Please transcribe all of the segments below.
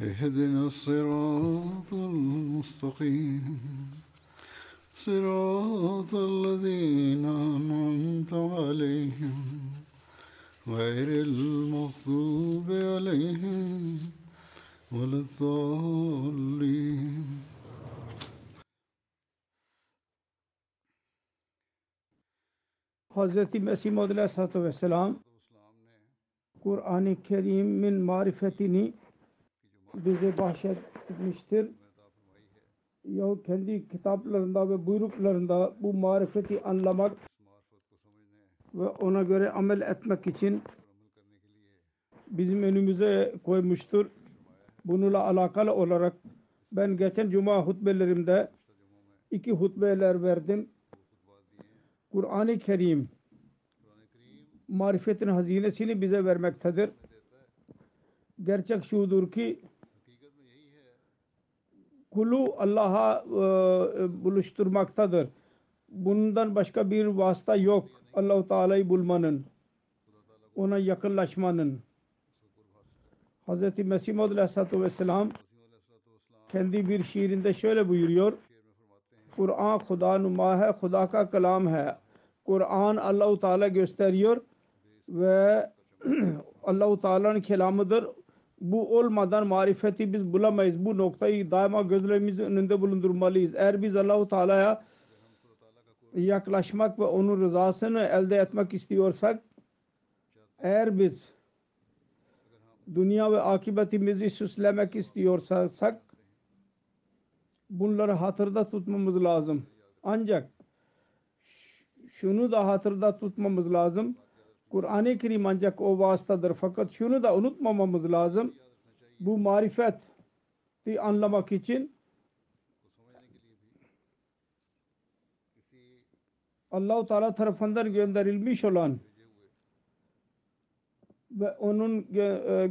اهدنا الصراط المستقيم. صراط الذين أنعمت عليهم غير المغضوب عليهم ولا الضالين. حضرت مسیح مدلہ علیہ وسلم نعم. قرآن کریم من معرفتنی bize bahşetmiştir. Ya kendi kitaplarında ve buyruklarında bu marifeti anlamak ve ona göre amel etmek için bizim önümüze koymuştur. Bununla alakalı olarak ben geçen cuma hutbelerimde iki hutbeler verdim. Kur'an-ı Kerim marifetin hazinesini bize vermektedir. Gerçek şudur ki kulu Allah'a e, buluşturmaktadır. Bundan başka bir vasıta yok. Allahu Teala'yı bulmanın, ona yakınlaşmanın. Hz. Mesih Maud Aleyhisselatü Vesselam kendi bir şiirinde şöyle buyuruyor. Kur'an Khuda numa hai, Khuda ka kalam hai. Kur'an Allahu Teala gösteriyor ve Allahu Teala'nın kelamıdır. Bu olmadan marifeti biz bulamayız. Bu noktayı daima gözlerimizin önünde bulundurmalıyız. Eğer biz Allahu Teala'ya yaklaşmak ve onun rızasını elde etmek istiyorsak eğer biz dünya ve akıbetimizi süslemek istiyorsak bunları hatırda tutmamız lazım. Ancak şunu da hatırda tutmamız lazım. Kur'an-ı Kerim ancak o vasıtadır. Fakat şunu da unutmamamız lazım. Bu marifeti anlamak için Allah-u Teala tarafından gönderilmiş olan ve onun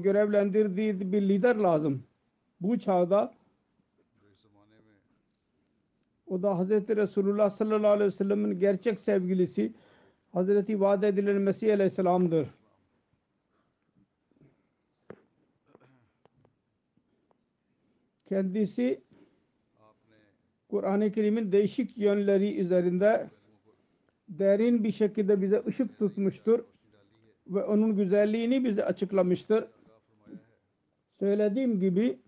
görevlendirdiği bir lider lazım. Bu çağda o da Hz. Resulullah sallallahu aleyhi ve sellem'in gerçek sevgilisi Hazreti vaat edilen Mesih aleyhisselam'dır. Kendisi Kur'an-ı Kerim'in değişik yönleri üzerinde derin bir şekilde bize ışık tutmuştur ve onun güzelliğini bize açıklamıştır. Söylediğim gibi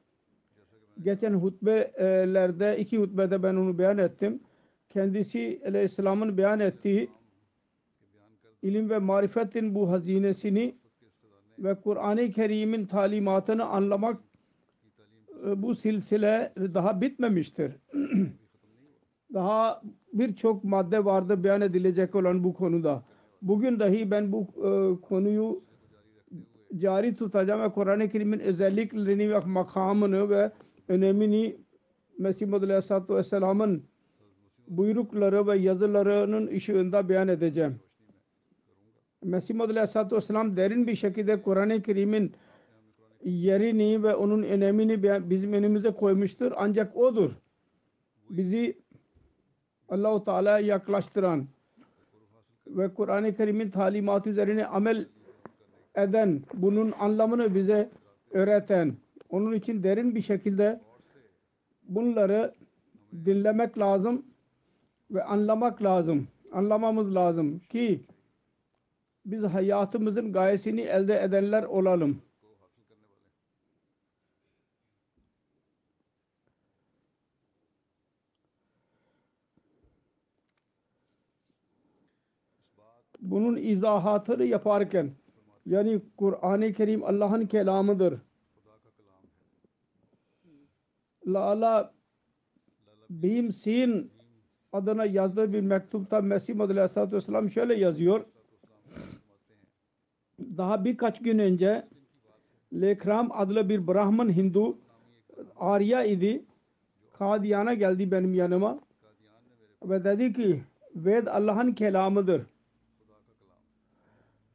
geçen hutbelerde iki hutbede ben onu beyan ettim. Kendisi Aleyhisselam'ın beyan ettiği ilim ve marifetin bu hazinesini ve Kur'an-ı Kerim'in talimatını anlamak bu silsile daha bitmemiştir. daha birçok madde vardı beyan edilecek olan bu konuda. Bugün dahi ben bu e, konuyu cari tutacağım ve Kur'an-ı Kerim'in özelliklerini ve makamını ve önemini Mesih Muhammed Aleyhisselatü Vesselam'ın buyrukları ve yazılarının ışığında beyan edeceğim. Mesih Muhammed Aleyhisselatü Vesselam derin bir şekilde Kur'an-ı Kerim'in yerini ve onun önemini bizim önümüze koymuştur. Ancak odur. Bizi Allah-u Teala'ya yaklaştıran ve Kur'an-ı Kerim'in talimatı üzerine amel eden, bunun anlamını bize öğreten, onun için derin bir şekilde bunları dinlemek lazım ve anlamak lazım. Anlamamız lazım ki biz hayatımızın gayesini elde edenler olalım. Bunun izahatını yaparken yani Kur'an-ı Kerim Allah'ın kelamıdır. Lala Bimsin adına yazdığı bir mektupta Mesih Madalya Aleyhisselatü Vesselam şöyle yazıyor. Daha birkaç gün önce Lekram adlı bir Brahman Hindu Arya idi. Kadiyana geldi benim yanıma ve dedi ki Ved Allah'ın kelamıdır.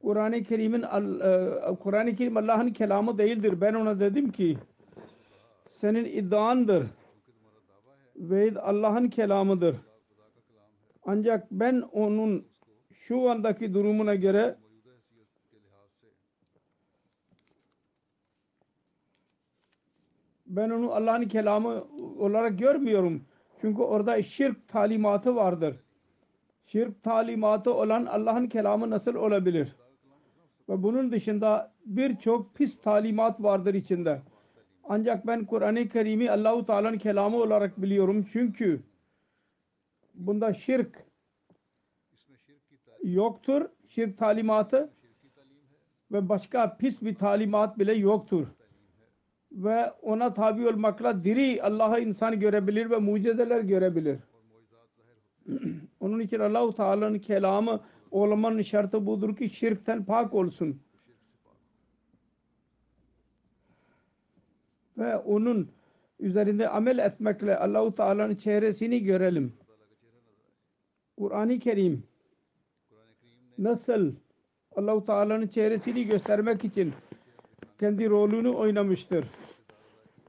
Kur'an-ı Kerim'in e, Kur'an-ı Kerim Allah'ın kelamı değildir. Ben ona dedim ki senin iddiandır. Ved Allah'ın kelamıdır. Ancak ben onun şu andaki durumuna göre ben onu Allah'ın kelamı olarak görmüyorum. Çünkü orada şirk talimatı vardır. Şirk talimatı olan Allah'ın kelamı nasıl olabilir? Ve bunun dışında birçok pis talimat vardır içinde. Ancak ben Kur'an-ı Kerim'i Allahu Teala'nın kelamı olarak biliyorum. Çünkü bunda şirk yoktur. Şirk talimatı ve başka pis bir talimat bile yoktur. Ve ona tabi olmakla diri Allah'ı insan görebilir ve mucizeler görebilir. Onun için Allahu Teala'nın kelamı olmanın şartı budur ki şirkten pak olsun. Ve onun üzerinde amel etmekle Allahu Teala'nın çehresini görelim. Kur'an-ı Kerim nasıl Allahu Teala'nın çehresini göstermek için kendi rolünü oynamıştır.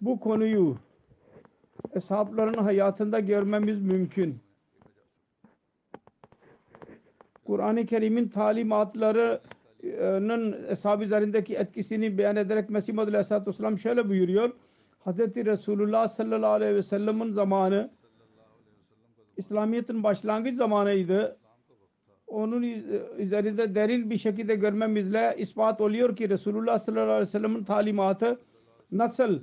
Bu konuyu hesapların hayatında görmemiz mümkün. Kur'an-ı Kerim'in talimatlarının hesabı üzerindeki etkisini beyan ederek Mesih Muhammed Aleyhisselatü Vesselam şöyle buyuruyor. Hz. Resulullah sallallahu aleyhi ve sellem'in zamanı İslamiyet'in başlangıç zamanıydı. Onun üzerinde derin bir şekilde görmemizle ispat oluyor ki Resulullah sallallahu aleyhi ve sellem'in talimatı nasıl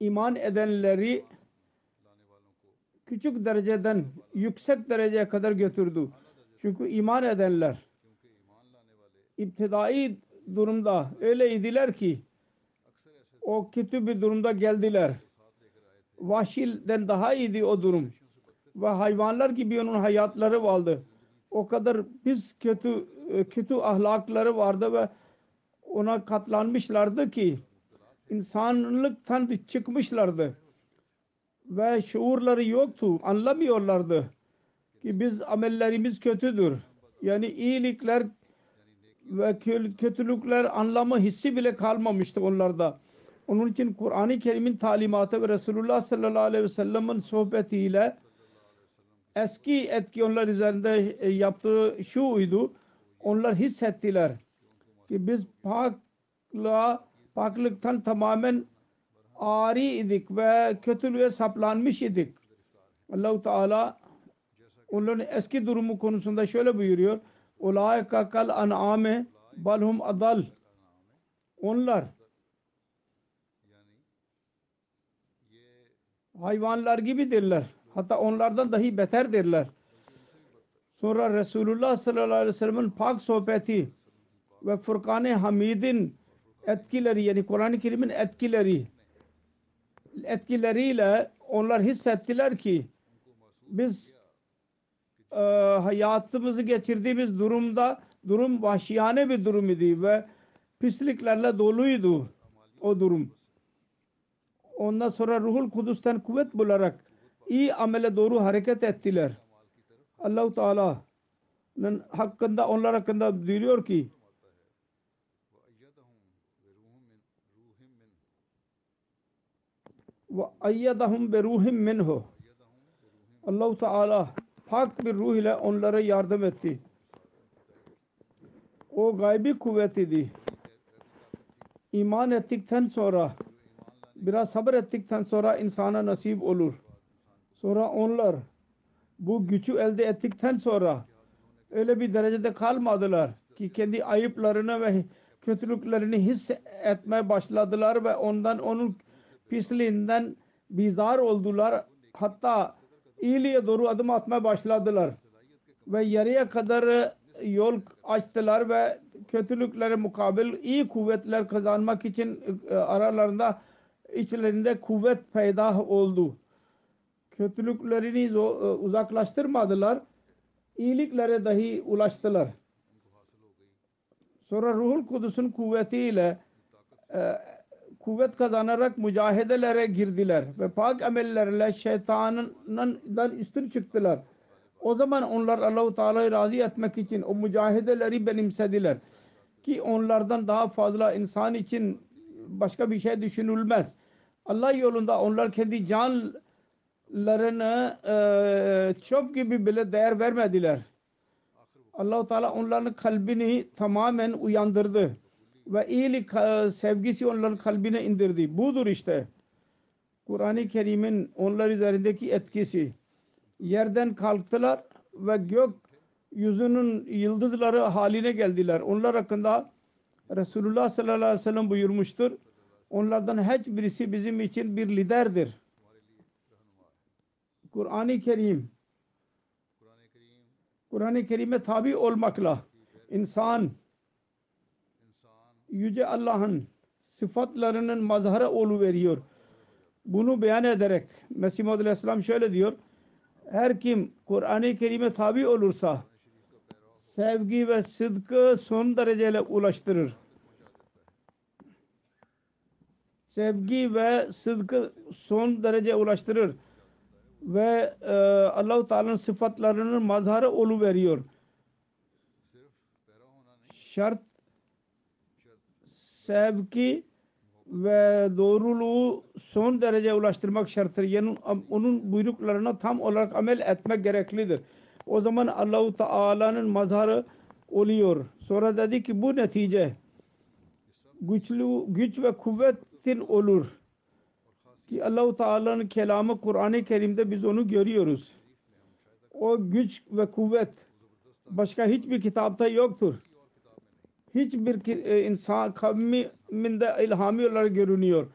iman edenleri küçük dereceden yüksek dereceye kadar götürdü. Çünkü iman edenler iptidai durumda öyleydiler ki o kötü bir durumda geldiler. Vahşilden daha iyiydi o durum. Ve hayvanlar gibi onun hayatları vardı. O kadar biz kötü kötü ahlakları vardı ve ona katlanmışlardı ki insanlıktan çıkmışlardı. Ve şuurları yoktu. Anlamıyorlardı ki biz amellerimiz kötüdür. Yani iyilikler ve kötülükler anlamı hissi bile kalmamıştı onlarda. Onun için Kur'an-ı Kerim'in talimatı ve Resulullah sallallahu aleyhi ve sellem'in sohbetiyle eski etki onlar üzerinde yaptığı şuydu. Onlar hissettiler ki biz pakla, paklıktan tamamen ari idik ve kötülüğe saplanmış idik. Allah-u Teala onların eski durumu konusunda şöyle buyuruyor. Ulaika kal an'ame balhum adal. Onlar hayvanlar gibidirler. Hatta onlardan dahi beterdirler. Sonra Resulullah sallallahu aleyhi ve sellem'in pak sohbeti ve Furkan-ı Hamid'in etkileri yani Kur'an-ı Kerim'in etkileri etkileriyle onlar hissettiler ki biz e, hayatımızı geçirdiğimiz durumda durum vahşiyane bir durum idi ve pisliklerle doluydu o durum. Ondan sonra Ruhul Kudüs'ten kuvvet bularak iyi amele doğru hareket ettiler. Allah-u Teala'nın hakkında onlar hakkında diyor ki ve ayyadahum bi ruhim minhu Allah-u Teala hak bir ruh ile onlara yardım etti. O gaybi kuvvet idi. İman ettikten sonra biraz sabır ettikten sonra insana nasip olur. Sonra onlar bu gücü elde ettikten sonra öyle bir derecede kalmadılar ki kendi ayıplarını ve kötülüklerini hissetmeye başladılar ve ondan onun pisliğinden bizar oldular. Hatta iyiliğe doğru adım atmaya başladılar. Ve yarıya kadar yol açtılar ve kötülüklere mukabil iyi kuvvetler kazanmak için e, aralarında içlerinde kuvvet peyda oldu. Kötülüklerini e, uzaklaştırmadılar. İyiliklere dahi ulaştılar. Sonra Ruhul Kudüs'ün kuvvetiyle e, kuvvet kazanarak mücahedelere girdiler ve pak amellerle şeytanından üstün çıktılar. O zaman onlar Allahu Teala'yı razı etmek için o mücahedeleri benimsediler ki onlardan daha fazla insan için başka bir şey düşünülmez. Allah yolunda onlar kendi canlarını e, çöp gibi bile değer vermediler. Allahu Teala onların kalbini tamamen uyandırdı ve iyilik e, sevgisi onların kalbine indirdi. Budur işte. Kur'an-ı Kerim'in onlar üzerindeki etkisi. Yerden kalktılar ve gök yüzünün yıldızları haline geldiler. Onlar hakkında Resulullah sallallahu aleyhi ve sellem buyurmuştur. Onlardan hiç birisi bizim için bir liderdir. Kur'an-ı Kerim Kur'an-ı Kerim'e tabi olmakla insan Yüce Allah'ın sıfatlarının mazharı oluveriyor. Bunu beyan ederek Mesih Muhammed Aleyhisselam şöyle diyor. Her kim Kur'an-ı Kerim'e tabi olursa sevgi ve sıdkı son dereceyle ulaştırır. Sevgi ve sıdkı son derece ulaştırır ve e, Allah-u Teala'nın sıfatlarının mazharı oluveriyor. Şart sevgi ve doğruluğu son derece ulaştırmak şarttır. Yani onun buyruklarına tam olarak amel etmek gereklidir. O zaman Allahu Teala'nın mazharı oluyor. Sonra dedi ki bu netice güçlü güç ve kuvvetin olur. Ki Allahu Teala'nın kelamı Kur'an-ı Kerim'de biz onu görüyoruz. O güç ve kuvvet başka hiçbir kitapta yoktur hiçbir e, insan kavminde ilhami olarak görünüyor.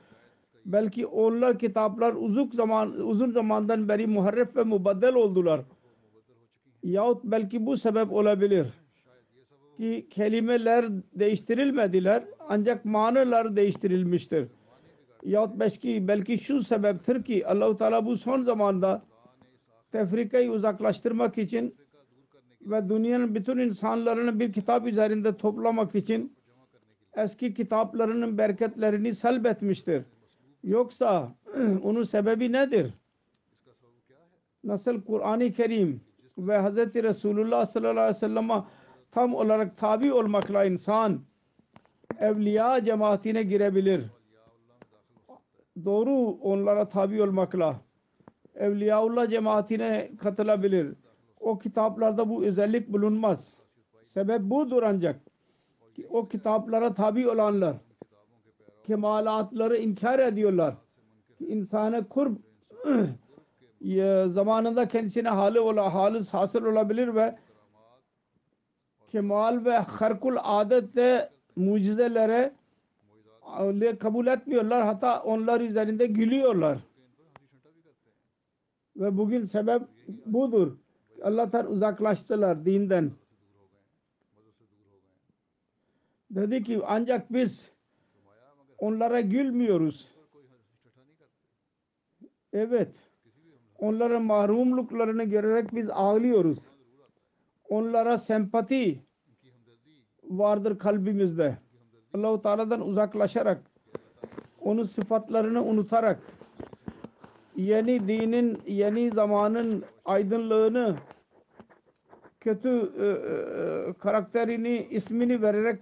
Belki onlar kitaplar uzun zaman uzun zamandan beri muharref ve mubaddel oldular. Yahut belki bu sebep olabilir ki kelimeler değiştirilmediler ancak manalar değiştirilmiştir. Yahut belki, belki şu sebeptir ki Allahu Teala bu son zamanda tefrikayı uzaklaştırmak için ve dünyanın bütün insanlarını bir kitap üzerinde toplamak için eski kitaplarının bereketlerini selbetmiştir. Yoksa onun sebebi nedir? Nasıl Kur'an-ı Kerim ve Hz. Resulullah sallallahu aleyhi ve sellem'e tam olarak tabi olmakla insan evliya cemaatine girebilir. Doğru onlara tabi olmakla Evliyaullah cemaatine katılabilir o kitaplarda bu özellik bulunmaz. Sebep budur ancak ki o kitaplara tabi olanlar kemalatları inkar ediyorlar. İnsana kurb zamanında kendisine hali ola, halis hasıl olabilir ve kemal ve harkul adette mucizelere kabul etmiyorlar. Hatta onlar üzerinde gülüyorlar. Ve bugün sebep budur. Allah'tan uzaklaştılar dinden. Dedi ki ancak biz onlara gülmüyoruz. Evet. Onların mahrumluklarını görerek biz ağlıyoruz. Onlara sempati vardır kalbimizde. Allahu Teala'dan uzaklaşarak onun sıfatlarını unutarak yeni dinin, yeni zamanın aydınlığını kötü e, e, karakterini, ismini vererek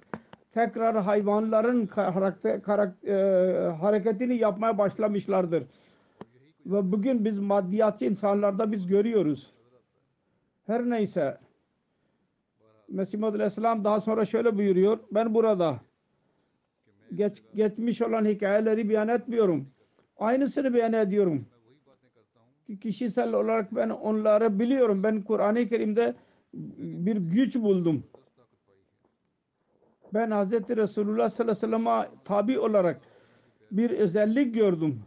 tekrar hayvanların karakter, karakter, e, hareketini yapmaya başlamışlardır. Ve bugün biz maddiyatçı insanlarda biz görüyoruz. Her neyse Mesih Aleyhisselam daha sonra şöyle buyuruyor. Ben burada geç, geçmiş olan hikayeleri beyan etmiyorum. Aynısını beyan ediyorum ki kişisel olarak ben onları biliyorum. Ben Kur'an-ı Kerim'de bir güç buldum. Ben Hz. Resulullah sallallahu aleyhi ve sellem'e tabi olarak bir özellik gördüm.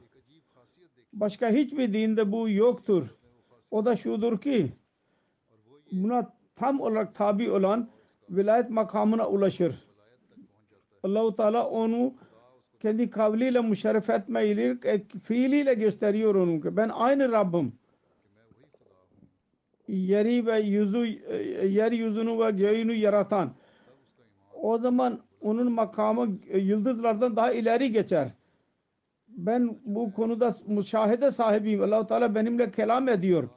Başka hiçbir dinde bu yoktur. O da şudur ki buna tam olarak tabi olan vilayet makamına ulaşır. Allahu Teala onu kendi kavliyle müşerref etmeyle, e, fiiliyle gösteriyor onu ki ben aynı Rabbim. Yeri ve yüzü, e, yeryüzünü ve göğünü yaratan. O zaman onun makamı yıldızlardan daha ileri geçer. Ben bu konuda müşahede sahibiyim. allah Teala benimle kelam ediyor.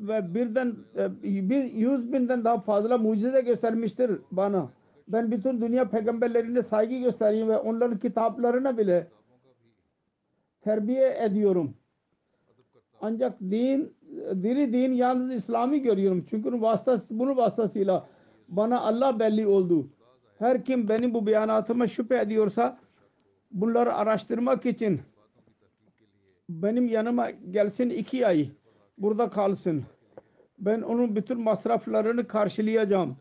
Ve birden e, bir yüz binden daha fazla mucize göstermiştir bana. Ben bütün dünya peygamberlerine saygı göstereyim ve onların kitaplarına bile terbiye ediyorum. Ancak din, diri din yalnız İslami görüyorum. Çünkü vasıtası, bunun vasıtasıyla bana Allah belli oldu. Her kim benim bu beyanatıma şüphe ediyorsa bunları araştırmak için benim yanıma gelsin iki ay burada kalsın. Ben onun bütün masraflarını karşılayacağım.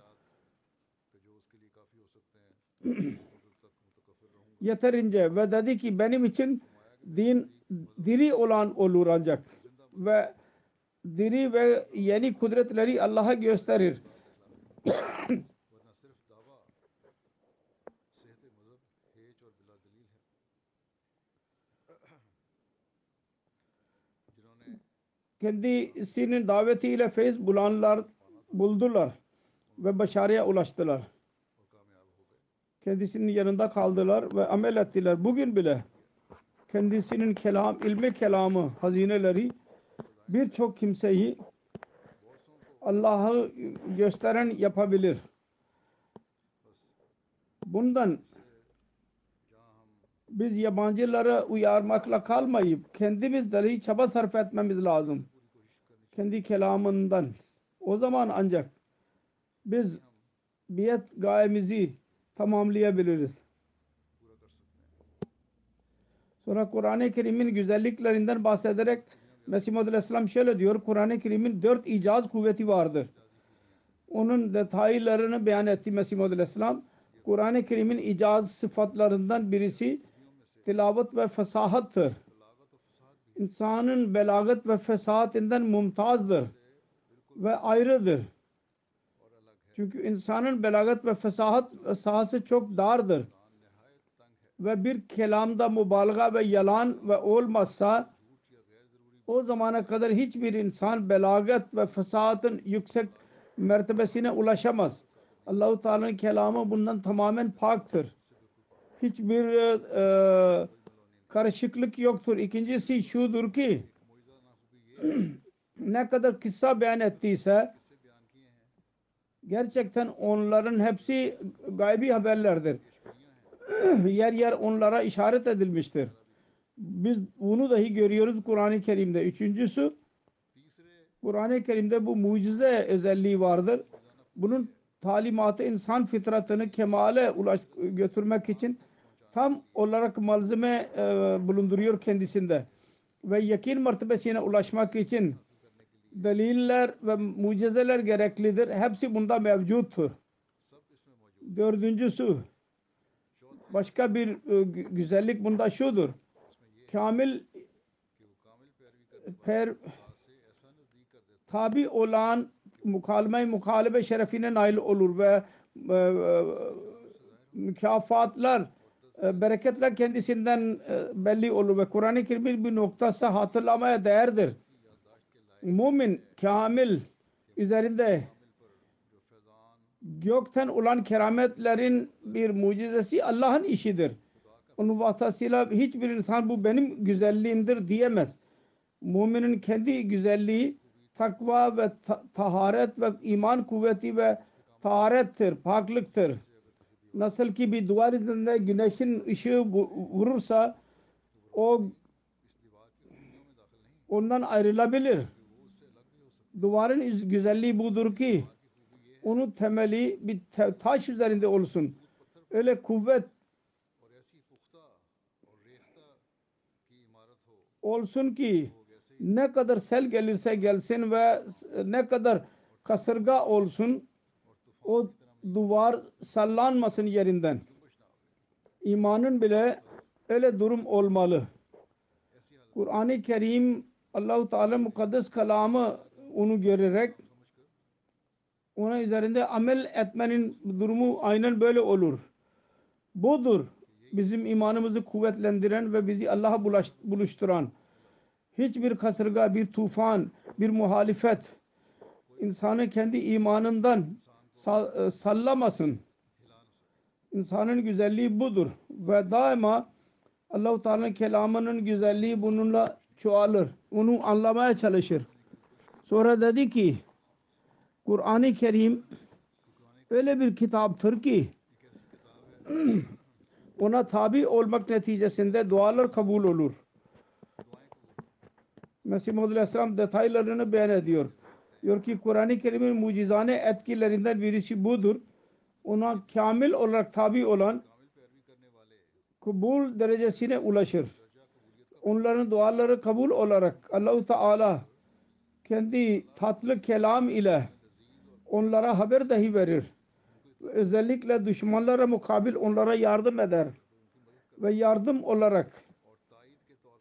yeterince ve dedi ki benim için din diri olan olur ancak ve diri ve yeni kudretleri Allah'a gösterir. kendisinin davetiyle feyiz bulanlar buldular ve başarıya ulaştılar. Kendisinin yanında kaldılar ve amel ettiler. Bugün bile kendisinin kelam, ilmi kelamı, hazineleri birçok kimseyi Allah'ı gösteren yapabilir. Bundan biz yabancılara uyarmakla kalmayıp kendimiz dahi çaba sarf etmemiz lazım. Kendi kelamından. O zaman ancak biz biyet gayemizi tamamlayabiliriz. Sonra Kur'an-ı Kerim'in güzelliklerinden bahsederek Mesih Muhammed Aleyhisselam şöyle diyor. Kur'an-ı Kerim'in dört icaz kuvveti vardır. Onun detaylarını beyan etti Mesih Muhammed Aleyhisselam. Kur'an-ı Kerim'in icaz sıfatlarından birisi tilavet ve fesahattır. İnsanın belagat ve fesahatinden mumtazdır ve ayrıdır. Çünkü insanın belagat ve fesahat sahası çok dardır. Ve bir kelamda mübalağa ve yalan ve olmazsa o zamana kadar hiçbir insan belagat ve fesahatın yüksek mertebesine ulaşamaz. Allahu Teala'nın kelamı bundan tamamen paktır. Hiçbir e, karışıklık yoktur. İkincisi şudur ki ne kadar kısa beyan ettiyse gerçekten onların hepsi gaybi haberlerdir. yer yer onlara işaret edilmiştir. Biz bunu dahi görüyoruz Kur'an-ı Kerim'de. Üçüncüsü Kur'an-ı Kerim'de bu mucize özelliği vardır. Bunun talimatı insan fitratını kemale ulaş, götürmek için tam olarak malzeme e, bulunduruyor kendisinde. Ve yakin mertebesine ulaşmak için deliller ve mucizeler gereklidir. Hepsi bunda mevcuttur. Dördüncüsü başka bir e, güzellik bunda şudur. Kamil per tabi olan mukalime mukalebe şerefine nail olur ve e, e, mükafatlar e, bereketler kendisinden e, belli olur ve Kur'an-ı Kerim'in bir noktası hatırlamaya değerdir. Mümin, kamil üzerinde gökten olan kerametlerin bir mucizesi Allah'ın işidir. Onun vasıtasıyla hiçbir insan bu benim güzelliğimdir diyemez. Müminin kendi güzelliği takva ve ta taharet ve iman kuvveti ve taharettir, paklıktır. Nasıl ki bir duvar üzerinde güneşin ışığı vurursa o ondan ayrılabilir. Duvarın güzelliği budur ki onun temeli bir taş üzerinde olsun. Öyle kuvvet olsun ki ne kadar sel gelirse gelsin ve ne kadar kasırga olsun o duvar sallanmasın yerinden. İmanın bile öyle durum olmalı. Kur'an-ı Kerim Allah-u Teala mukaddes kelamı onu görerek Ona üzerinde amel etmenin durumu aynen böyle olur. Budur bizim imanımızı kuvvetlendiren ve bizi Allah'a buluşturan. Hiçbir kasırga, bir tufan, bir muhalifet insanı kendi imanından e, sallamasın. İnsanın güzelliği budur ve daima Allah-u Teala'nın kelamının güzelliği bununla çoğalır. Onu anlamaya çalışır. Sonra dedi ki Kur'an-ı Kerim öyle bir kitaptır ki ona tabi olmak neticesinde dualar kabul olur. Mesih Muhammed Aleyhisselam detaylarını beyan ediyor. Diyor ki Kur'an-ı Kerim'in mucizane etkilerinden birisi budur. Ona kamil olarak tabi olan kabul derecesine ulaşır. Onların duaları kabul olarak Allahu Teala kendi tatlı kelam ile onlara haber dahi verir. Özellikle düşmanlara mukabil onlara yardım eder. Ve yardım olarak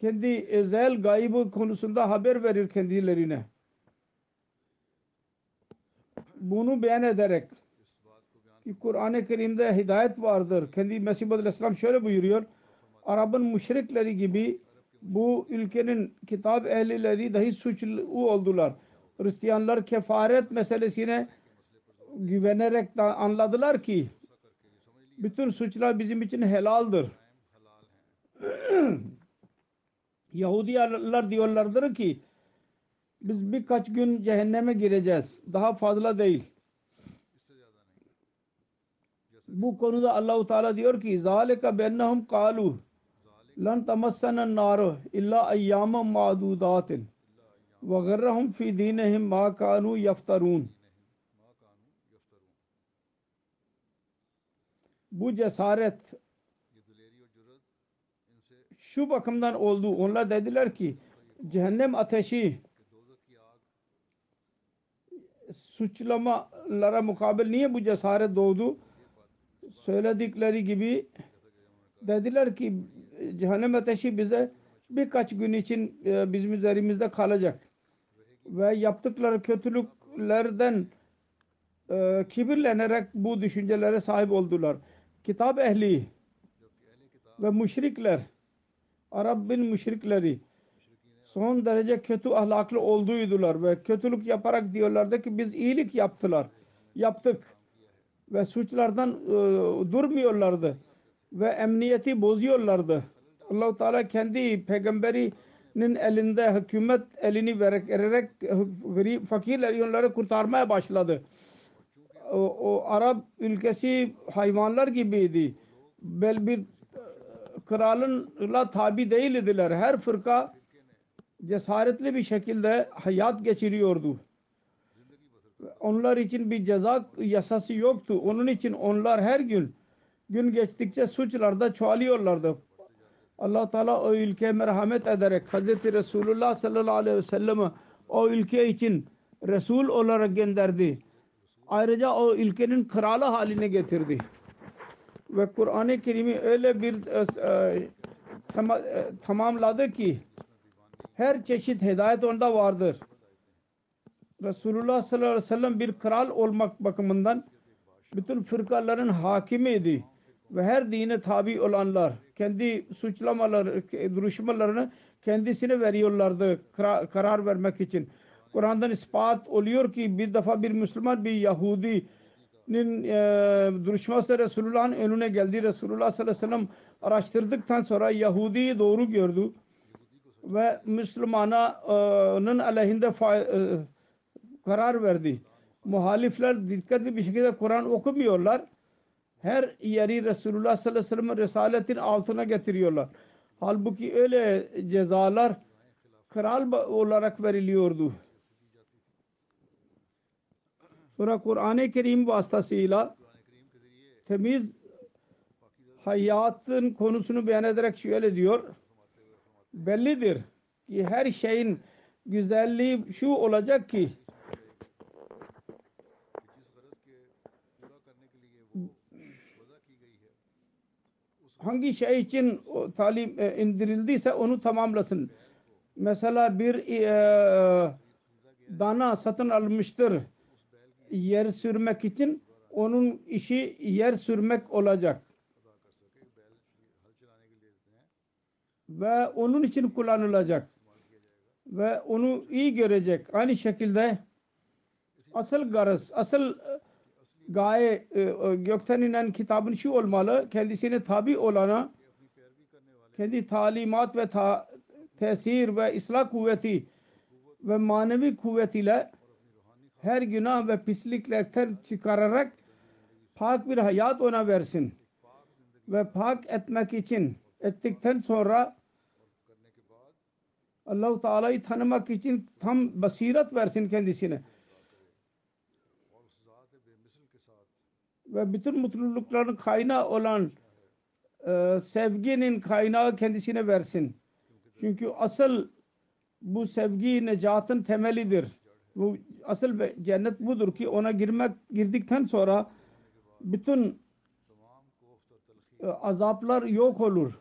kendi özel gaybı konusunda haber verir kendilerine. Bunu beyan ederek ki Kur'an-ı Kerim'de hidayet vardır. Kendi Mesih Aleyhisselam şöyle buyuruyor. Arap'ın müşrikleri gibi bu ülkenin kitap ehlileri dahi suçlu oldular. Hristiyanlar kefaret meselesine güvenerek de anladılar ki bütün suçlar bizim için helaldir. Yahudiler diyorlardır ki biz birkaç gün cehenneme gireceğiz. Daha fazla değil. Bu konuda Allahu Teala diyor ki zalika bennahum kalu lan tamassana naru illa ayyaman ma'dudatin ve garrahum fi dinihim ma kanu yaftarun bu cesaret şu bakımdan oldu. Onlar dediler ki cehennem ateşi suçlamalara mukabil niye bu cesaret doğdu? Söyledikleri gibi dediler ki cehennem ateşi bize birkaç gün için e, bizim üzerimizde kalacak. Ve yaptıkları kötülüklerden e, kibirlenerek bu düşüncelere sahip oldular. Kitap ehli ve müşrikler Arap'ın müşrikleri son derece kötü ahlaklı olduğuydular ve kötülük yaparak diyorlardı ki biz iyilik yaptılar. Yaptık. Ve suçlardan e, durmuyorlardı. Ve emniyeti bozuyorlardı. allah Teala kendi peygamberinin elinde hükümet elini vererek, fakirleri onları kurtarmaya başladı. O, o Arap ülkesi hayvanlar gibiydi. Bel bir kralınla tabi değildiler. Her fırka cesaretli bir şekilde hayat geçiriyordu. Onlar için bir ceza yasası yoktu. Onun için onlar her gün gün geçtikçe suçlarda çoğalıyorlardı. Allah Teala o ülkeye merhamet ederek Hazreti Resulullah sallallahu aleyhi ve sellem'i o ülke için Resul olarak gönderdi. Ayrıca o ülkenin kralı haline getirdi ve Kur'an-ı Kerim'i öyle bir e, tam, e, tamamladı ki her çeşit hidayet onda vardır. Resulullah sallallahu aleyhi ve sellem bir kral olmak bakımından bütün fırkaların hakimiydi ve her dine tabi olanlar kendi suçlamaları, duruşmalarını kendisine veriyorlardı karar vermek için. Kur'an'dan ispat oluyor ki bir defa bir Müslüman bir Yahudi nin e, duruşması Resulullah'ın önüne geldi. Resulullah sallallahu aleyhi ve sellem araştırdıktan sonra Yahudi'yi doğru gördü ve Müslümana'nın aleyhinde e, karar verdi. Muhalifler dikkatli bir şekilde Kur'an okumuyorlar. Her yeri Resulullah sallallahu aleyhi ve sellem'in risaletin altına getiriyorlar. Halbuki öyle cezalar kral olarak veriliyordu. Sonra Kur'an-ı Kerim vasıtasıyla temiz hayatın konusunu beyan ederek şöyle diyor. Bellidir ki her şeyin güzelliği şu olacak ki hangi şey için o, talim e, indirildiyse onu tamamlasın. Mesela bir e, dana satın almıştır yer sürmek için onun işi yer sürmek olacak. Ve onun için kullanılacak. Ve onu iyi görecek. Aynı şekilde asıl garız, asıl gaye e, e, gökten inen kitabın şu olmalı. Kendisine tabi olana kendi talimat ve ta, tesir ve ıslah kuvveti ve manevi kuvvet ile her günah ve pisliklerden çıkararak pak bir hayat ona versin. Ve pak etmek için ettikten sonra Allah-u Teala'yı tanımak için tam basiret versin kendisine. ve bütün mutlulukların kaynağı olan e, sevginin kaynağı kendisine versin. Çünkü asıl bu sevgi necatın temelidir. Bu asıl cennet budur ki ona girmek girdikten sonra bütün e, azaplar yok olur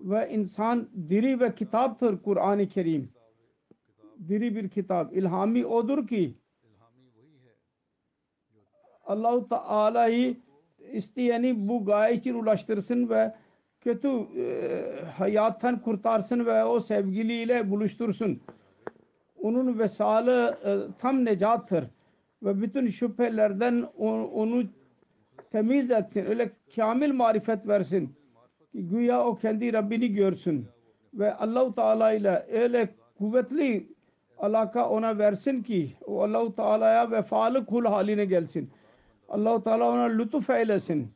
ve insan diri ve kitaptır Kur'an-ı Kerim. Diri bir kitap. İlhami odur ki Allah-u Teala'yı isteyeni bu gaye için ulaştırsın ve kötü e, hayattan kurtarsın ve o sevgiliyle buluştursun. Onun vesalı e, tam necattır ve bütün şüphelerden o- onu temiz etsin. Öyle kamil marifet versin ki güya o kendi Rabbini görsün ve Allah-u Teala ile öyle kuvvetli alaka ona versin ki o Allah-u Teala'ya vefalı kul haline gelsin. Allah-u Teala ona lütuf eylesin.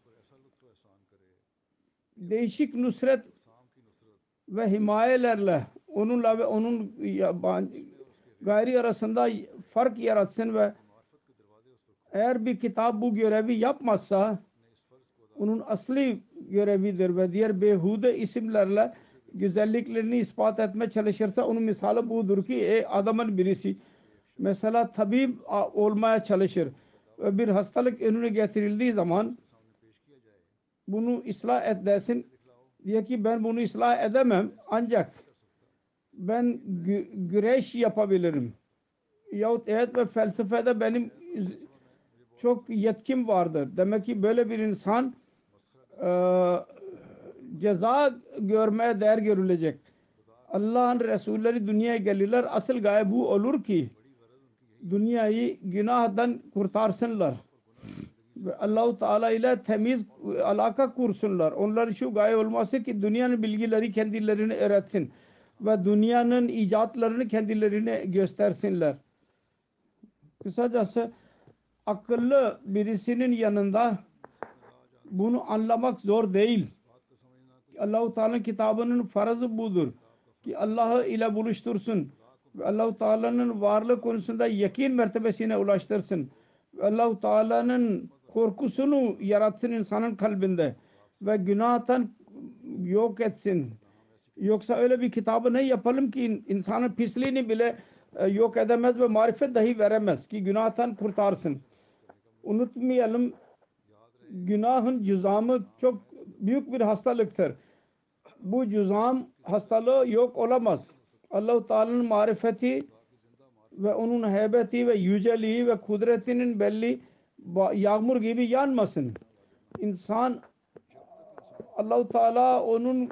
Değişik nusret ve himayelerle onunla ve onun gayri arasında fark yaratsın ve eğer bir kitap bu görevi yapmazsa onun asli görevidir ve diğer behude isimlerle güzelliklerini ispat etmeye çalışırsa onun misali budur ki ey adamın birisi mesela tabip olmaya çalışır bir hastalık önüne getirildiği zaman bunu ıslah et desin diye ki ben bunu ıslah edemem ancak ben gü- güreş yapabilirim yahut evet ve felsefede benim çok yetkim vardır. Demek ki böyle bir insan eee, ceza görmeye değer görülecek. Allah'ın Resulleri dünyaya gelirler. Asıl gaye bu olur ki dünyayı günahdan kurtarsınlar. Ve Allahu Teala ile temiz alaka kursunlar. Onlar şu gaye olması ki dünyanın bilgileri kendilerine öğretsin ve dünyanın icatlarını kendilerine göstersinler. Kısacası akıllı birisinin yanında bunu anlamak zor değil. Allahu Teala'nın kitabının farzı budur ki Allah'ı ile buluştursun Allahu Teala'nın varlık konusunda yakin mertebesine ulaştırsın. Allahu Teala'nın korkusunu yaratsın insanın kalbinde ve günahtan yok etsin. Yoksa öyle bir kitabı ne yapalım ki insanın pisliğini bile e, yok edemez ve marifet dahi veremez ki günahtan kurtarsın. Unutmayalım günahın cüzamı çok büyük bir hastalıktır. Bu cüzam hastalığı yok olamaz. Allah-u Teala'nın marifeti ve onun heybeti ve yüceliği ve kudretinin belli yağmur gibi yanmasın. İnsan Allah-u Teala onun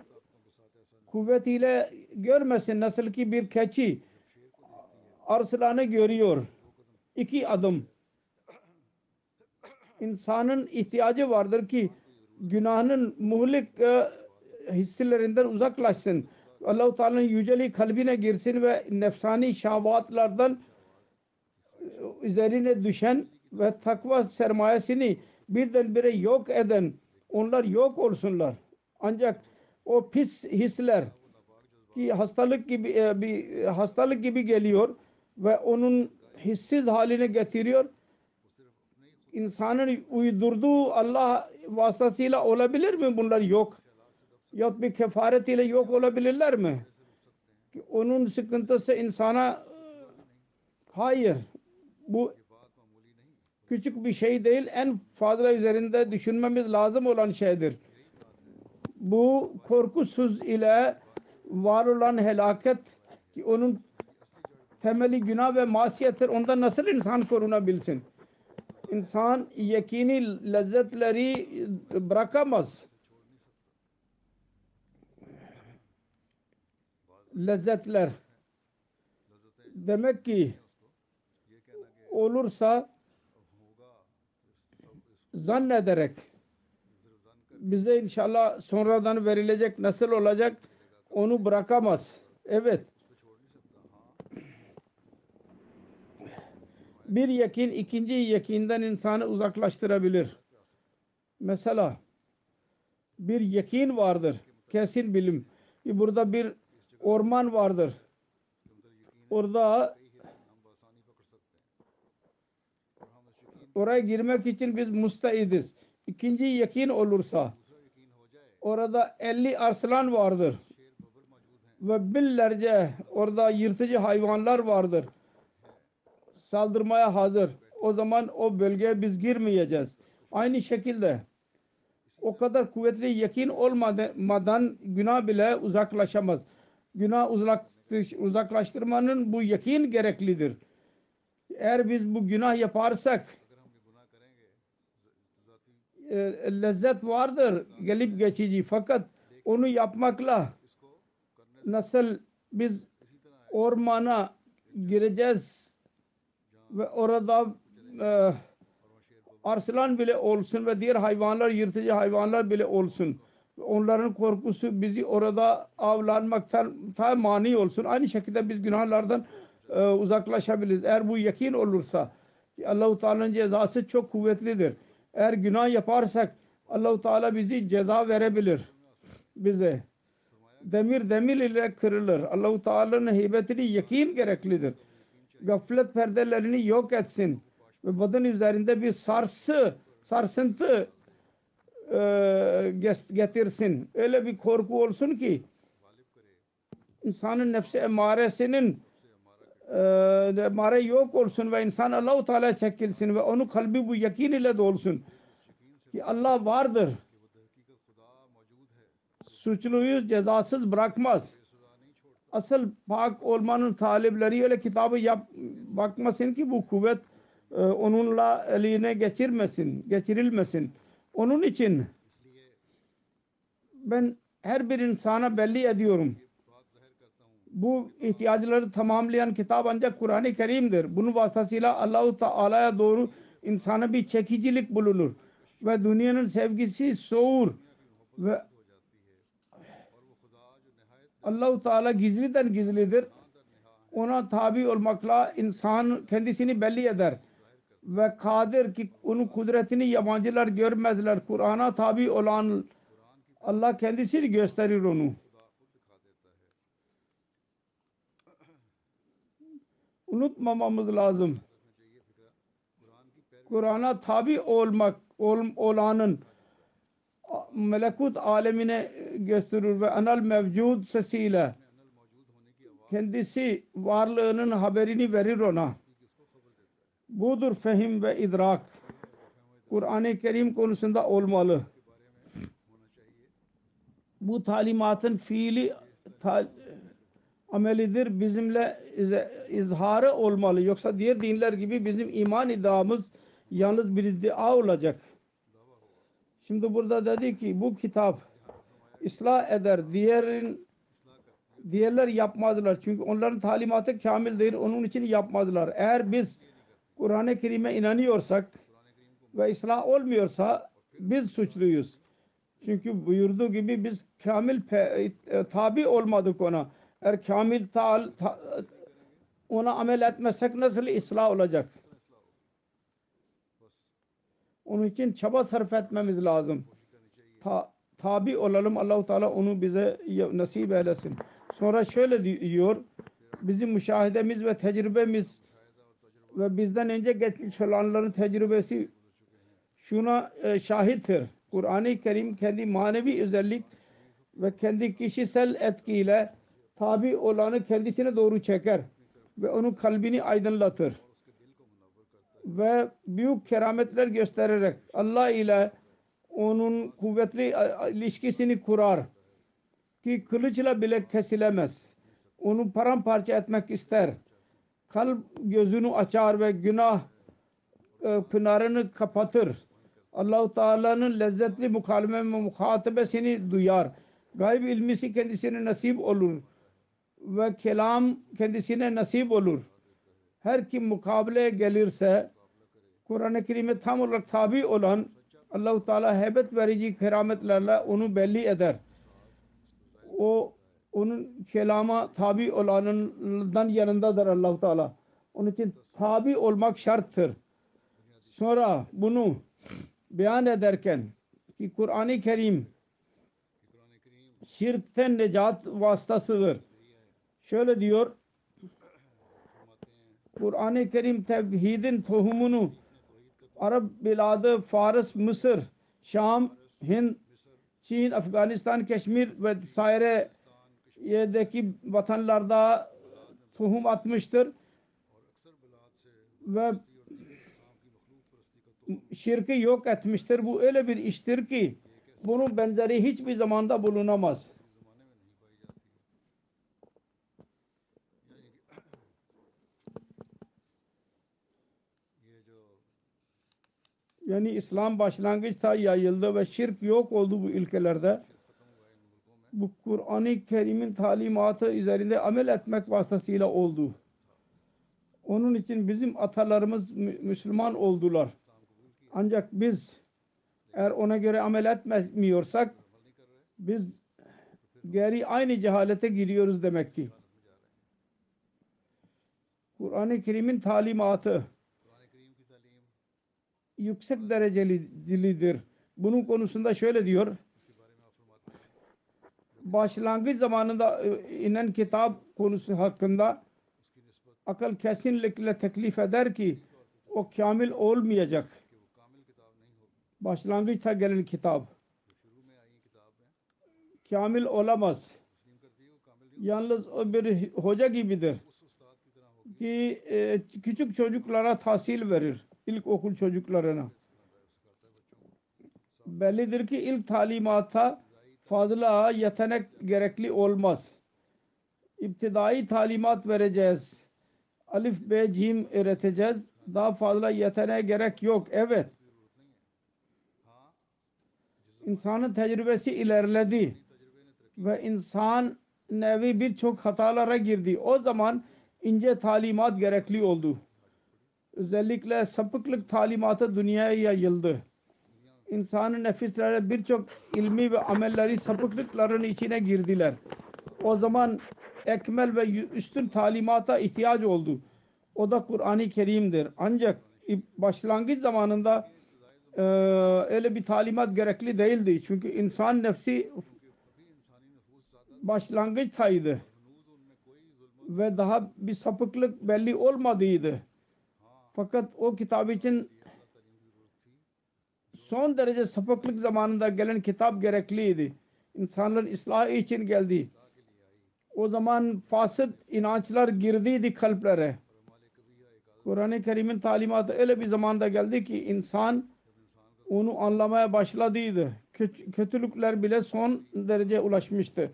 kuvvetiyle görmesin. Nasıl ki bir keçi arslanı görüyor. İki adım. İnsanın ihtiyacı vardır ki günahının muhlik e, hisselerinden uzaklaşsın. Allah-u Teala'nın yüceliği kalbine girsin ve nefsani şahvatlardan e, üzerine düşen ve takva sermayesini birdenbire yok eden onlar yok olsunlar. Ancak o pis hisler ki hastalık gibi e, bir hastalık gibi geliyor ve onun hissiz haline getiriyor. İnsanın uydurduğu Allah vasıtasıyla olabilir mi bunlar yok? Yahut bir kefaret ile yok olabilirler mi? Onun sıkıntısı insana hayır bu küçük bir şey değil en fazla üzerinde düşünmemiz lazım olan şeydir. Bu korkusuz ile var olan helaket ki onun temeli günah ve masiyettir. Ondan nasıl insan korunabilsin? İnsan yakini lezzetleri bırakamaz. Lezzetler. Demek ki olursa zannederek bize inşallah sonradan verilecek nasıl olacak onu bırakamaz. Evet. Bir yakin ikinci yakinden insanı uzaklaştırabilir. Mesela bir yakin vardır. Kesin bilim. Burada bir orman vardır. Orada oraya girmek için biz mustaidiz. İkinci yakin olursa orada 50 arslan vardır ve binlerce orada yırtıcı hayvanlar vardır. Saldırmaya hazır. O zaman o bölgeye biz girmeyeceğiz. Aynı şekilde o kadar kuvvetli yakin olmadan günah bile uzaklaşamaz. Günah uzaklaştırmanın bu yakin gereklidir. Eğer biz bu günah yaparsak e, lezzet vardır gelip geçici fakat onu yapmakla nasıl biz ormana gireceğiz ve orada e, arslan bile olsun ve diğer hayvanlar yırtıcı hayvanlar bile olsun onların korkusu bizi orada avlanmaktan ta mani olsun aynı şekilde biz günahlardan e, uzaklaşabiliriz eğer bu yakin olursa Allah-u Teala'nın cezası çok kuvvetlidir eğer günah yaparsak Allahu Teala bizi ceza verebilir bize. Demir demir ile kırılır. Allahu Teala'nın heybetini yakin gereklidir. Gaflet perdelerini yok etsin ve badın üzerinde bir sarsı, sarsıntı getirsin. Öyle bir korku olsun ki insanın nefsi emaresinin e, emare yok olsun ve insan Allah-u Teala çekilsin ve onun kalbi bu yakin ile dolsun ki Allah vardır. Suçluyu cezasız bırakmaz. Asıl pak olmanın talipleri öyle kitabı yap, bakmasın ki bu kuvvet e, onunla eline geçirmesin, geçirilmesin. Onun için ben her bir insana belli ediyorum. Bu ihtiyacları tamamlayan kitap ancak Kur'an-ı Kerim'dir. Bunun vasıtasıyla Allah-u Teala'ya doğru insana bir çekicilik bulunur. Ve dünyanın sevgisi soğur. Ve Allah-u Teala gizliden gizlidir. Ona tabi olmakla insan kendisini belli eder. Ve kadir ki onun kudretini yabancılar görmezler. Kur'an'a tabi olan Allah kendisini gösterir onu. Unutmamamız lazım. Kur'an'a tabi olmak ol, olanın melekut alemine gösterir ve anal mevcud sesiyle kendisi varlığının haberini verir ona. Budur fehim ve idrak. Kur'an-ı Kerim konusunda olmalı. Bu talimatın fiili amelidir. Bizimle izharı olmalı. Yoksa diğer dinler gibi bizim iman iddiamız yalnız bir iddia olacak. Şimdi burada dedi ki bu kitap ıslah eder. Diğerin diğerler yapmazlar. Çünkü onların talimatı kamil değil. Onun için yapmazlar. Eğer biz Kur'an-ı Kerim'e inanıyorsak ve ıslah olmuyorsa biz suçluyuz. Çünkü buyurduğu gibi biz kamil e, tabi olmadık ona. Eğer kamil ta, ta, ona amel etmezsek nasıl ıslah olacak? Onun için çaba sarf etmemiz lazım. Ta, tabi olalım Allahu Teala onu bize nasip eylesin. Sonra şöyle diyor. Bizim müşahedemiz ve tecrübemiz ve bizden önce geçmiş olanların tecrübesi şuna e, şahittir. Kur'an-ı Kerim kendi manevi özellik ve kendi kişisel etkiyle tabi olanı kendisine doğru çeker ve onun kalbini aydınlatır ve büyük kerametler göstererek Allah ile onun kuvvetli ilişkisini kurar ki kılıçla bile kesilemez. Onu paramparça etmek ister. Kalp gözünü açar ve günah e, pınarını kapatır. Allahu Teala'nın lezzetli mukaleme ve muhatabesini duyar. Gayb ilmisi kendisine nasip olur ve kelam kendisine nasip olur. Her kim mukabileye gelirse Kur'an-ı Kerim'e tam olarak tabi olan Allahu Teala heybet verici kerametlerle onu belli eder. O onun kelama tabi olanından yanındadır Allahu Teala. Onun için tabi olmak şarttır. Sonra bunu beyan ederken ki Kur'an-ı Kerim şirkten necat vasıtasıdır. Şöyle diyor Kur'an-ı Kerim tevhidin tohumunu Arap biladı, Fars, Mısır, Şam, Hind, Çin, Afganistan, Keşmir ve saire yerdeki vatanlarda tohum atmıştır ve şirki yok etmiştir. Bu öyle bir iştir ki bunun benzeri hiçbir zamanda bulunamaz. Yani İslam başlangıçta yayıldı ve şirk yok oldu bu ülkelerde bu Kur'an-ı Kerim'in talimatı üzerinde amel etmek vasıtasıyla oldu. Onun için bizim atalarımız Müslüman oldular. Ancak biz eğer ona göre amel etmiyorsak biz geri aynı cehalete giriyoruz demek ki. Kur'an-ı Kerim'in talimatı yüksek dereceli derecelidir. Bunun konusunda şöyle diyor başlangıç zamanında e, inen kitap konusu hakkında akıl kesinlikle teklif eder ki o kamil olmayacak. Başlangıçta gelen kitap kamil olamaz. Yalnız o bir hoca gibidir ki e, küçük çocuklara tahsil verir. İlk okul çocuklarına. Bellidir ki ilk talimata fazla yetenek gerekli olmaz. İptidai talimat vereceğiz. Alif, B, Cim öğreteceğiz. Daha fazla yeteneğe gerek yok. Evet. İnsanın tecrübesi ilerledi. Ve insan nevi birçok hatalara girdi. O zaman ince talimat gerekli oldu. Özellikle sapıklık talimatı dünyaya yayıldı. İnsanın nefisleri birçok ilmi ve amelleri sapıklıkların içine girdiler. O zaman ekmel ve üstün talimata ihtiyaç oldu. O da Kur'an-ı Kerim'dir. Ancak başlangıç zamanında e, öyle bir talimat gerekli değildi. Çünkü insan nefsi başlangıçtaydı. Ve daha bir sapıklık belli olmadıydı. Fakat o kitap için son derece sapıklık zamanında gelen kitap gerekliydi. İnsanların ıslahı için geldi. O zaman fasıt inançlar girdiydi kalplere. Kur'an-ı Kerim'in talimatı öyle bir zamanda geldi ki insan onu anlamaya başladıydı. Kötü, kötülükler bile son derece ulaşmıştı.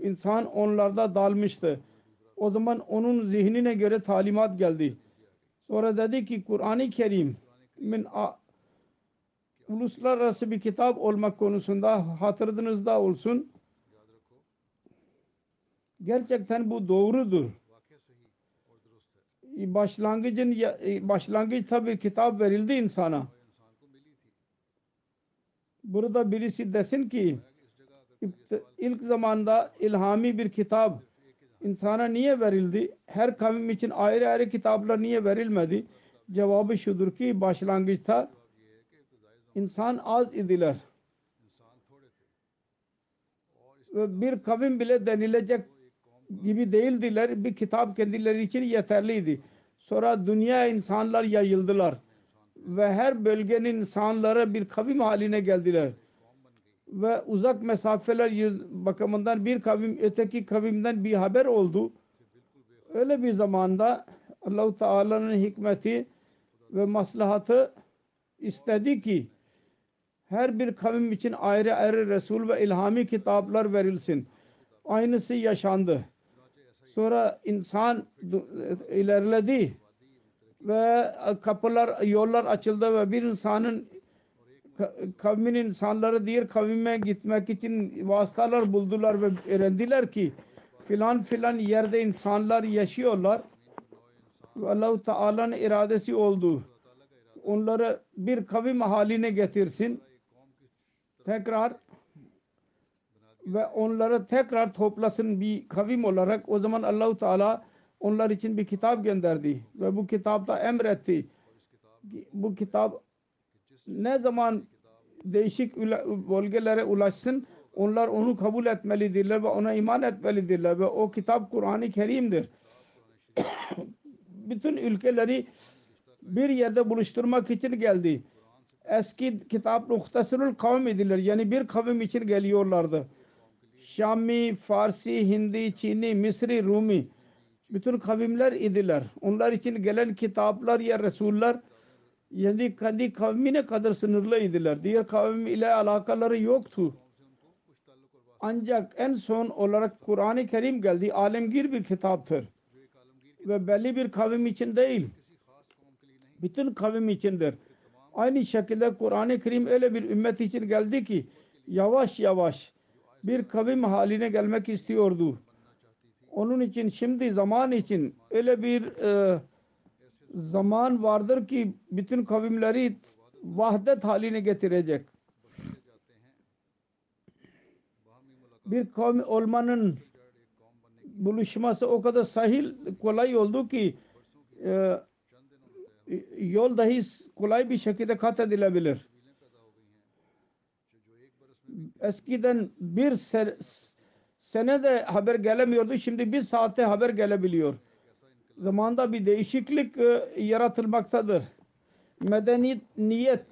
İnsan onlarda dalmıştı. O zaman onun zihnine göre talimat geldi. Sonra dedi ki Kur'an-ı Kerim min uluslararası bir kitap olmak konusunda hatırınızda olsun. Gerçekten bu doğrudur. Başlangıcın başlangıçta bir kitap verildi insana. Burada birisi desin ki ilk zamanda ilhami bir kitap insana niye verildi? Her kavim için ayrı ayrı kitaplar niye verilmedi? Cevabı şudur ki başlangıçta insan az idiler. Ve bir kavim bile denilecek gibi değildiler. Bir kitap kendileri için yeterliydi. Sonra dünya insanlar yayıldılar. Ve her bölgenin insanları bir kavim haline geldiler. Ve uzak mesafeler bakımından bir kavim öteki kavimden bir haber oldu. Öyle bir zamanda Allah-u Teala'nın hikmeti ve maslahatı istedi ki her bir kavim için ayrı ayrı Resul ve ilhami kitaplar verilsin. Aynısı yaşandı. Sonra insan ilerledi ve kapılar, yollar açıldı ve bir insanın ka- kavmin insanları diğer kavime gitmek için vasıtalar buldular ve öğrendiler ki filan filan yerde insanlar yaşıyorlar Allah-u Teala'nın iradesi oldu. Onları bir kavim haline getirsin. Tekrar ve onları tekrar toplasın bir kavim olarak. O zaman Allah-u Teala onlar için bir kitap gönderdi ve bu kitapta emretti. Bu kitap ne zaman değişik bölgelere ulaşsın onlar onu kabul etmelidirler ve ona iman etmelidirler ve o kitap Kur'an-ı Kerim'dir. Bütün ülkeleri bir yerde buluşturmak için geldi. Eski kitap Muhtasırul Kavm idiler. Yani bir kavim için geliyorlardı. Şami, Farsi, Hindi, Çini, Misri, Rumi bütün kavimler idiler. Onlar için gelen kitaplar ya Resuller yani kendi kavmine kadar sınırlı idiler. Diğer kavim ile alakaları yoktu. Ancak en son olarak Kur'an-ı Kerim geldi. Alemgir bir kitaptır. Ve belli bir kavim için değil. Bütün kavim içindir. Aynı şekilde Kur'an-ı Kerim öyle bir ümmet için geldi ki yavaş yavaş bir kavim haline gelmek istiyordu. Onun için şimdi zaman için öyle bir e, zaman vardır ki bütün kavimleri vahdet haline getirecek. Bir kavim olmanın buluşması o kadar sahil kolay oldu ki e, yol dahi kolay bir şekilde kat edilebilir. Eskiden bir se senede haber gelemiyordu. Şimdi bir saate haber gelebiliyor. Zamanda bir değişiklik e, yaratılmaktadır. Medeniyet niyet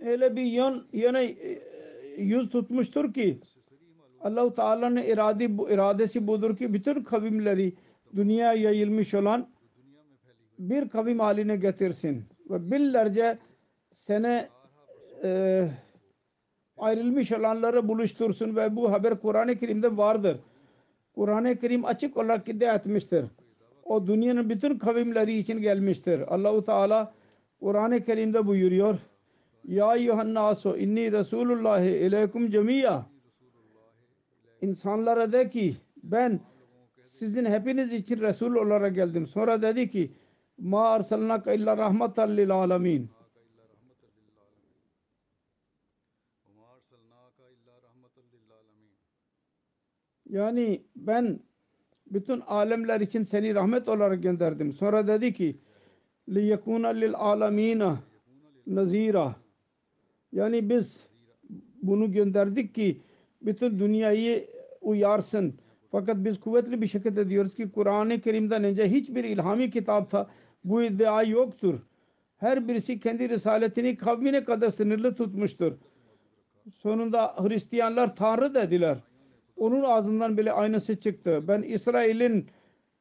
öyle bir yön yöne e, yüz tutmuştur ki Allah-u Teala'nın irade, bu, iradesi budur ki bütün kavimleri dünya yayılmış olan bir kavim haline getirsin. Ve binlerce sene e, ayrılmış olanları buluştursun ve bu haber Kur'an-ı Kerim'de vardır. Kur'an-ı Kerim açık olarak iddia etmiştir. O dünyanın bütün kavimleri için gelmiştir. Allahu Teala Kur'an-ı Kerim'de buyuruyor. Ya yuhannasu inni Resulullah ileykum cemiya. İnsanlara de ki ben sizin hepiniz için Resul olarak geldim. Sonra dedi ki Ma arsalnaka illa rahmeten lil alamin. Yani ben bütün alemler için seni rahmet olarak gönderdim. Sonra dedi ki liyekuna lil alamina nazira. Yani biz bunu gönderdik ki bütün dünyayı uyarsın. Fakat biz kuvvetli bir şekilde diyoruz ki Kur'an-ı Kerim'den önce hiçbir ilhami kitapta bu iddia yoktur. Her birisi kendi risaletini kavmine kadar sınırlı tutmuştur. Sonunda Hristiyanlar Tanrı dediler. Onun ağzından bile aynısı çıktı. Ben İsrail'in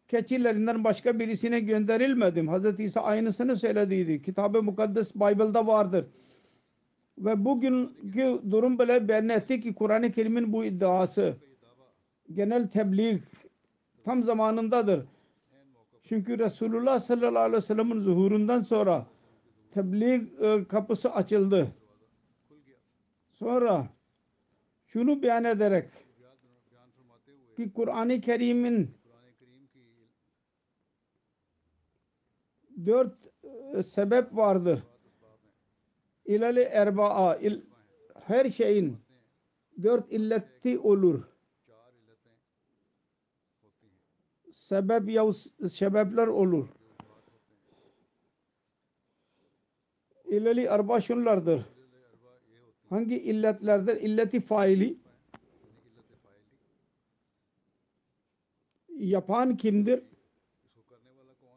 keçilerinden başka birisine gönderilmedim. Hz. İsa aynısını söylediydi. Kitab-ı Mukaddes Bible'da vardır. Ve bugünkü durum bile beyan etti ki Kur'an-ı Kerim'in bu iddiası genel tebliğ tam zamanındadır. Çünkü Resulullah sallallahu aleyhi ve sellem'in zuhurundan sonra tebliğ e, kapısı açıldı. Sonra şunu beyan ederek ki Kur'an-ı Kerim'in dört e, sebep vardır. İlali erba'a il, her şeyin dört illeti olur. Sebep ya sebepler olur. İlali erba şunlardır. Hangi illetlerdir? İlleti faili yapan kimdir?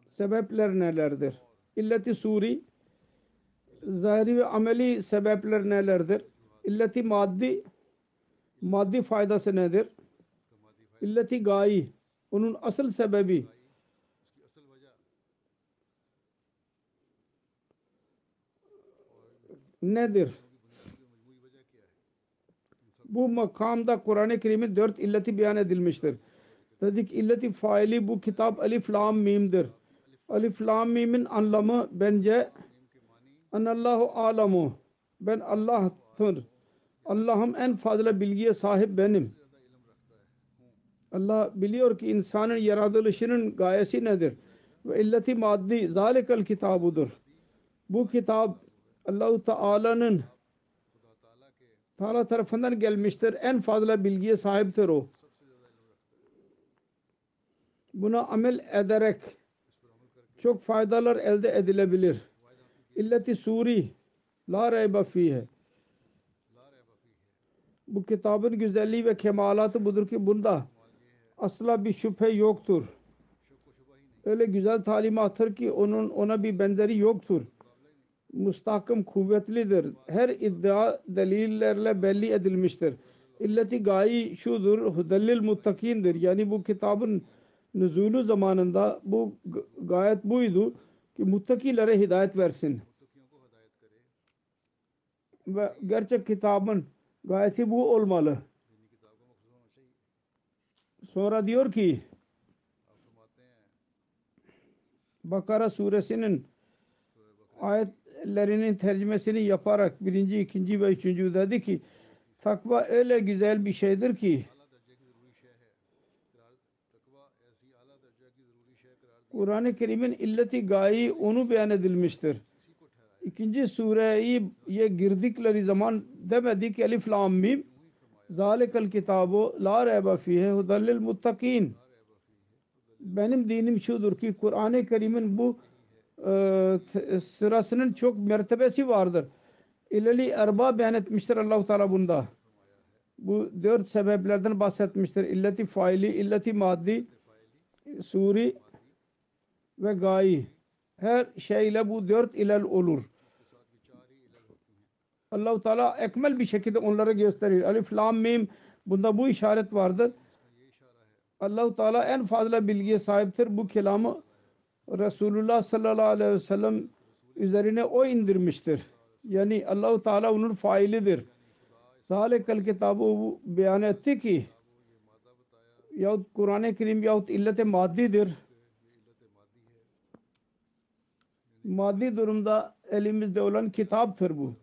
Sebepler nelerdir? İlleti suri zahiri ve ameli sebepler nelerdir? İlleti maddi maddi faydası nedir? İlleti gayi onun asıl sebebi nedir? Bu makamda Kur'an-ı Kerim'in dört illeti beyan edilmiştir. Dedik illeti faili bu kitap alif lam mimdir. Alif Lam Mim'in anlamı bence Anallahu alamu. Ben Allah'tır. Allah'ım en fazla bilgiye sahip benim. Allah biliyor ki insanın yaratılışının gayesi nedir? Ve illeti maddi zalikal kitabudur. Bu kitap Allahu Teala'nın Teala tarafından gelmiştir. En fazla bilgiye sahiptir o. Buna amel ederek çok faydalar elde edilebilir. İlleti suri la reyba fihe. Bu kitabın güzelliği ve kemalatı budur ki bunda asla bir şüphe yoktur. Öyle güzel talimattır ki onun ona bir benzeri yoktur. Mustahkım kuvvetlidir. Her iddia delillerle belli edilmiştir. İlleti gayi şudur, hudellil muttakindir. Yani bu kitabın nüzulü zamanında bu gayet buydu ki muttakilere hidayet versin. Ve gerçek kitabın gayesi bu olmalı. Sonra diyor ki Bakara suresinin ayetlerinin tercümesini yaparak birinci, ikinci ve üçüncü dedi ki takva öyle güzel bir şeydir ki Kur'an-ı Kerim'in illeti gayi onu beyan edilmiştir. İkinci sureye girdikleri zaman demedik elif lam mim zalikel kitabu la reyba fihe hudallil muttakin benim dinim şudur ki Kur'an-ı Kerim'in bu e, sırasının çok mertebesi vardır. İleli erba beyan etmiştir Allah-u Teala bunda. Bu dört sebeplerden bahsetmiştir. İlleti faili, illeti maddi, suri ve gayi. Her şeyle bu dört ilal olur. Allah-u Teala ekmel bir şekilde onlara gösterir. Alif, lam, mim bunda bu işaret vardır. Allah-u Teala en fazla bilgiye sahiptir. Bu kelamı Resulullah sallallahu aleyhi ve sellem üzerine o indirmiştir. Yani Allah-u Teala onun failidir. Zalikel kitabı beyan etti ki yahut Kur'an-ı Kerim yahut illet-i maddidir. Maddi durumda elimizde olan kitaptır bu.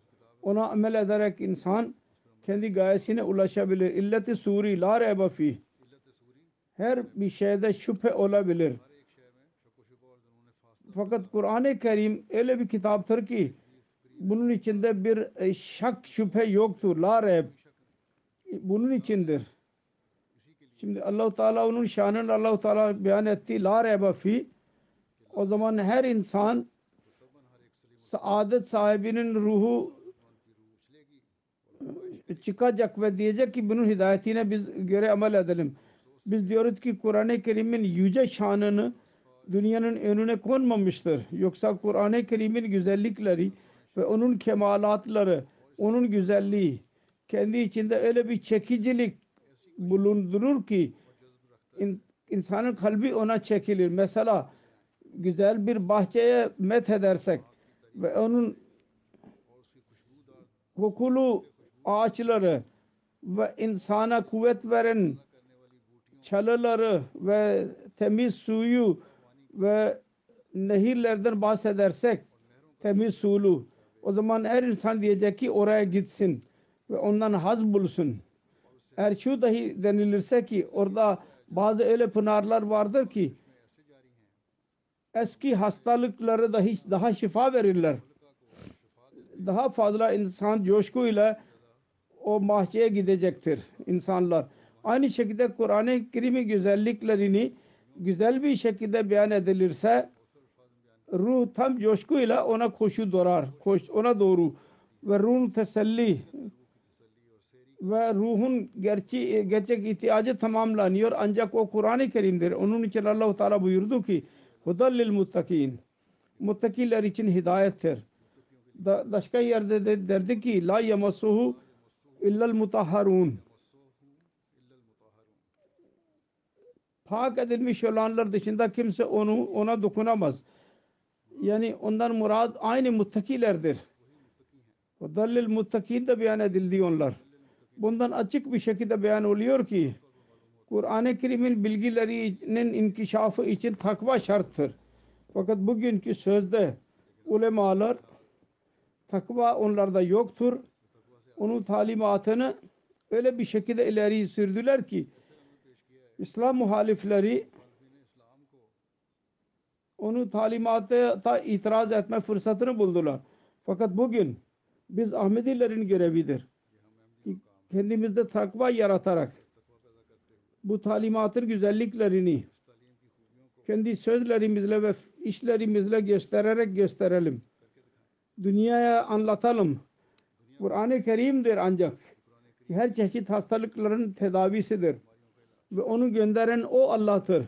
Ona amel ederek insan kendi gayesine ulaşabilir. İllet-i suri la reyba fih her bir şeyde şüphe olabilir. Fakat Kur'an-ı Kerim öyle bir kitaptır ki bunun içinde bir e, şak şüphe yoktur. La reyb. Bunun içindir. Şimdi Allah-u Teala onun şanını Allah-u Teala beyan etti. La reyba fi. O zaman her insan saadet sahibinin ruhu çıkacak ve diyecek ki bunun hidayetine biz göre amel edelim. Biz diyoruz ki Kur'an-ı Kerim'in yüce şanını dünyanın önüne konmamıştır. Yoksa Kur'an-ı Kerim'in güzellikleri ve onun kemalatları, onun güzelliği kendi içinde öyle bir çekicilik bulundurur ki in, insanın kalbi ona çekilir. Mesela güzel bir bahçeye met edersek ve onun kokulu ağaçları ve insana kuvvet veren çalıları ve temiz suyu ve nehirlerden bahsedersek temiz sulu o zaman her insan diyecek ki oraya gitsin ve ondan haz bulsun. Eğer şu dahi denilirse ki orada bazı öyle pınarlar vardır ki eski hastalıkları dahi daha şifa verirler. Daha fazla insan coşkuyla o bahçeye gidecektir insanlar. Aynı şekilde Kur'an-ı Kerim'in güzelliklerini güzel bir şekilde beyan edilirse ruh tam coşkuyla ona koşu dorar. Koş, ona doğru ve ruhun teselli ve ruhun gerçi, gerçek ihtiyacı tamamlanıyor ancak o Kur'an-ı Kerim'dir. Onun için Allah-u Teala buyurdu ki hudallil muttakin muttakiler için hidayettir. Da, başka yerde de derdi ki la yamassuhu illal mutahharun pak edilmiş olanlar dışında kimse onu ona dokunamaz. Yani ondan murad aynı muttakilerdir. Dalil muttakin de beyan edildi onlar. Bundan açık bir şekilde beyan oluyor ki Kur'an-ı Kerim'in bilgilerinin inkişafı için takva şarttır. Fakat bugünkü sözde ulemalar takva onlarda yoktur. Onun talimatını öyle bir şekilde ileri sürdüler ki İslam muhalifleri onu talimata itiraz etme fırsatını buldular. Fakat bugün biz Ahmedilerin görevidir. Kendimizde takva yaratarak bu talimatın güzelliklerini kendi sözlerimizle ve işlerimizle göstererek gösterelim. Dünyaya anlatalım. Kur'an-ı Kerim'dir ancak her çeşit hastalıkların tedavisidir. Ve onu gönderen o Allah'tır.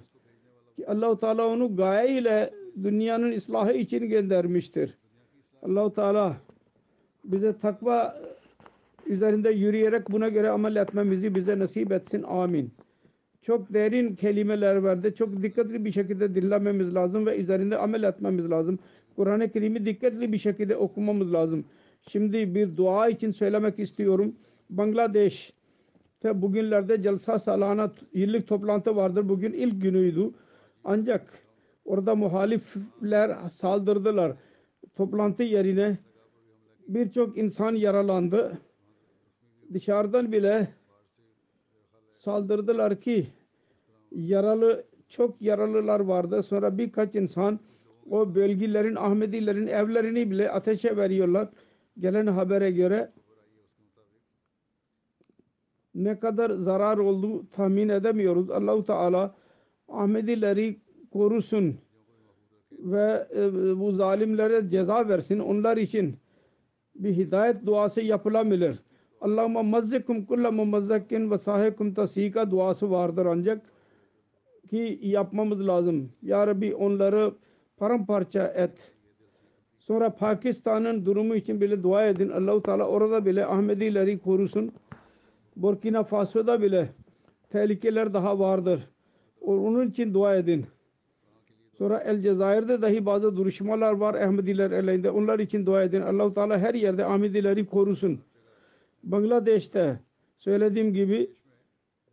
Ki Allahu Teala onu gaye ile dünyanın ıslahı için göndermiştir. Allahu Teala bize takva üzerinde yürüyerek buna göre amel etmemizi bize nasip etsin. Amin. Çok derin kelimeler verdi. Çok dikkatli bir şekilde dinlememiz lazım ve üzerinde amel etmemiz lazım. Kur'an-ı Kerim'i dikkatli bir şekilde okumamız lazım. Şimdi bir dua için söylemek istiyorum. Bangladeş te bugünlerde Celsa Salana yıllık toplantı vardır. Bugün ilk günüydü. Ancak orada muhalifler saldırdılar. Toplantı yerine birçok insan yaralandı. Dışarıdan bile saldırdılar ki yaralı çok yaralılar vardı. Sonra birkaç insan o bölgelerin Ahmedilerin evlerini bile ateşe veriyorlar. Gelen habere göre ne kadar zarar oldu tahmin edemiyoruz. Allahu Teala Ahmedileri korusun ve e, bu zalimlere ceza versin. Onlar için bir hidayet duası yapılabilir. Allahümme mazzikum kulla mumazzakkin ve sahikum tasika duası vardır ancak ki yapmamız lazım. Ya Rabbi onları paramparça et. Sonra Pakistan'ın durumu için bile dua edin. Allahu Teala orada bile Ahmedileri korusun. Burkina Faso'da bile tehlikeler daha vardır. Onun için dua edin. Sonra El Cezayir'de dahi bazı duruşmalar var Ahmediler elinde. Onlar için dua edin. Allahu Teala her yerde Ahmedileri korusun. Bangladeş'te söylediğim gibi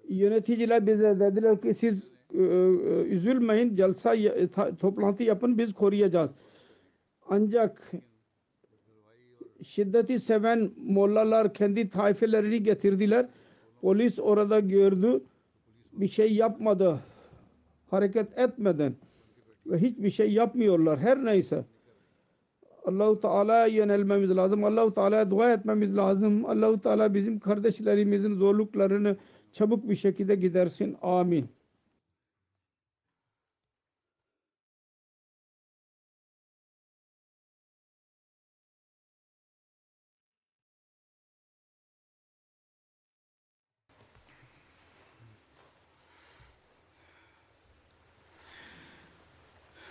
yöneticiler bize dediler ki siz e, e, üzülmeyin, celsa toplantı yapın biz koruyacağız. Ancak şiddeti seven mollalar kendi taifelerini getirdiler. Polis orada gördü. Bir şey yapmadı. Hareket etmeden ve hiçbir şey yapmıyorlar. Her neyse. Allahu Teala'ya yönelmemiz lazım. Allahu Teala'ya dua etmemiz lazım. Allahu Teala bizim kardeşlerimizin zorluklarını çabuk bir şekilde gidersin. Amin.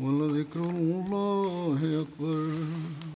ولذكر الله أكبر.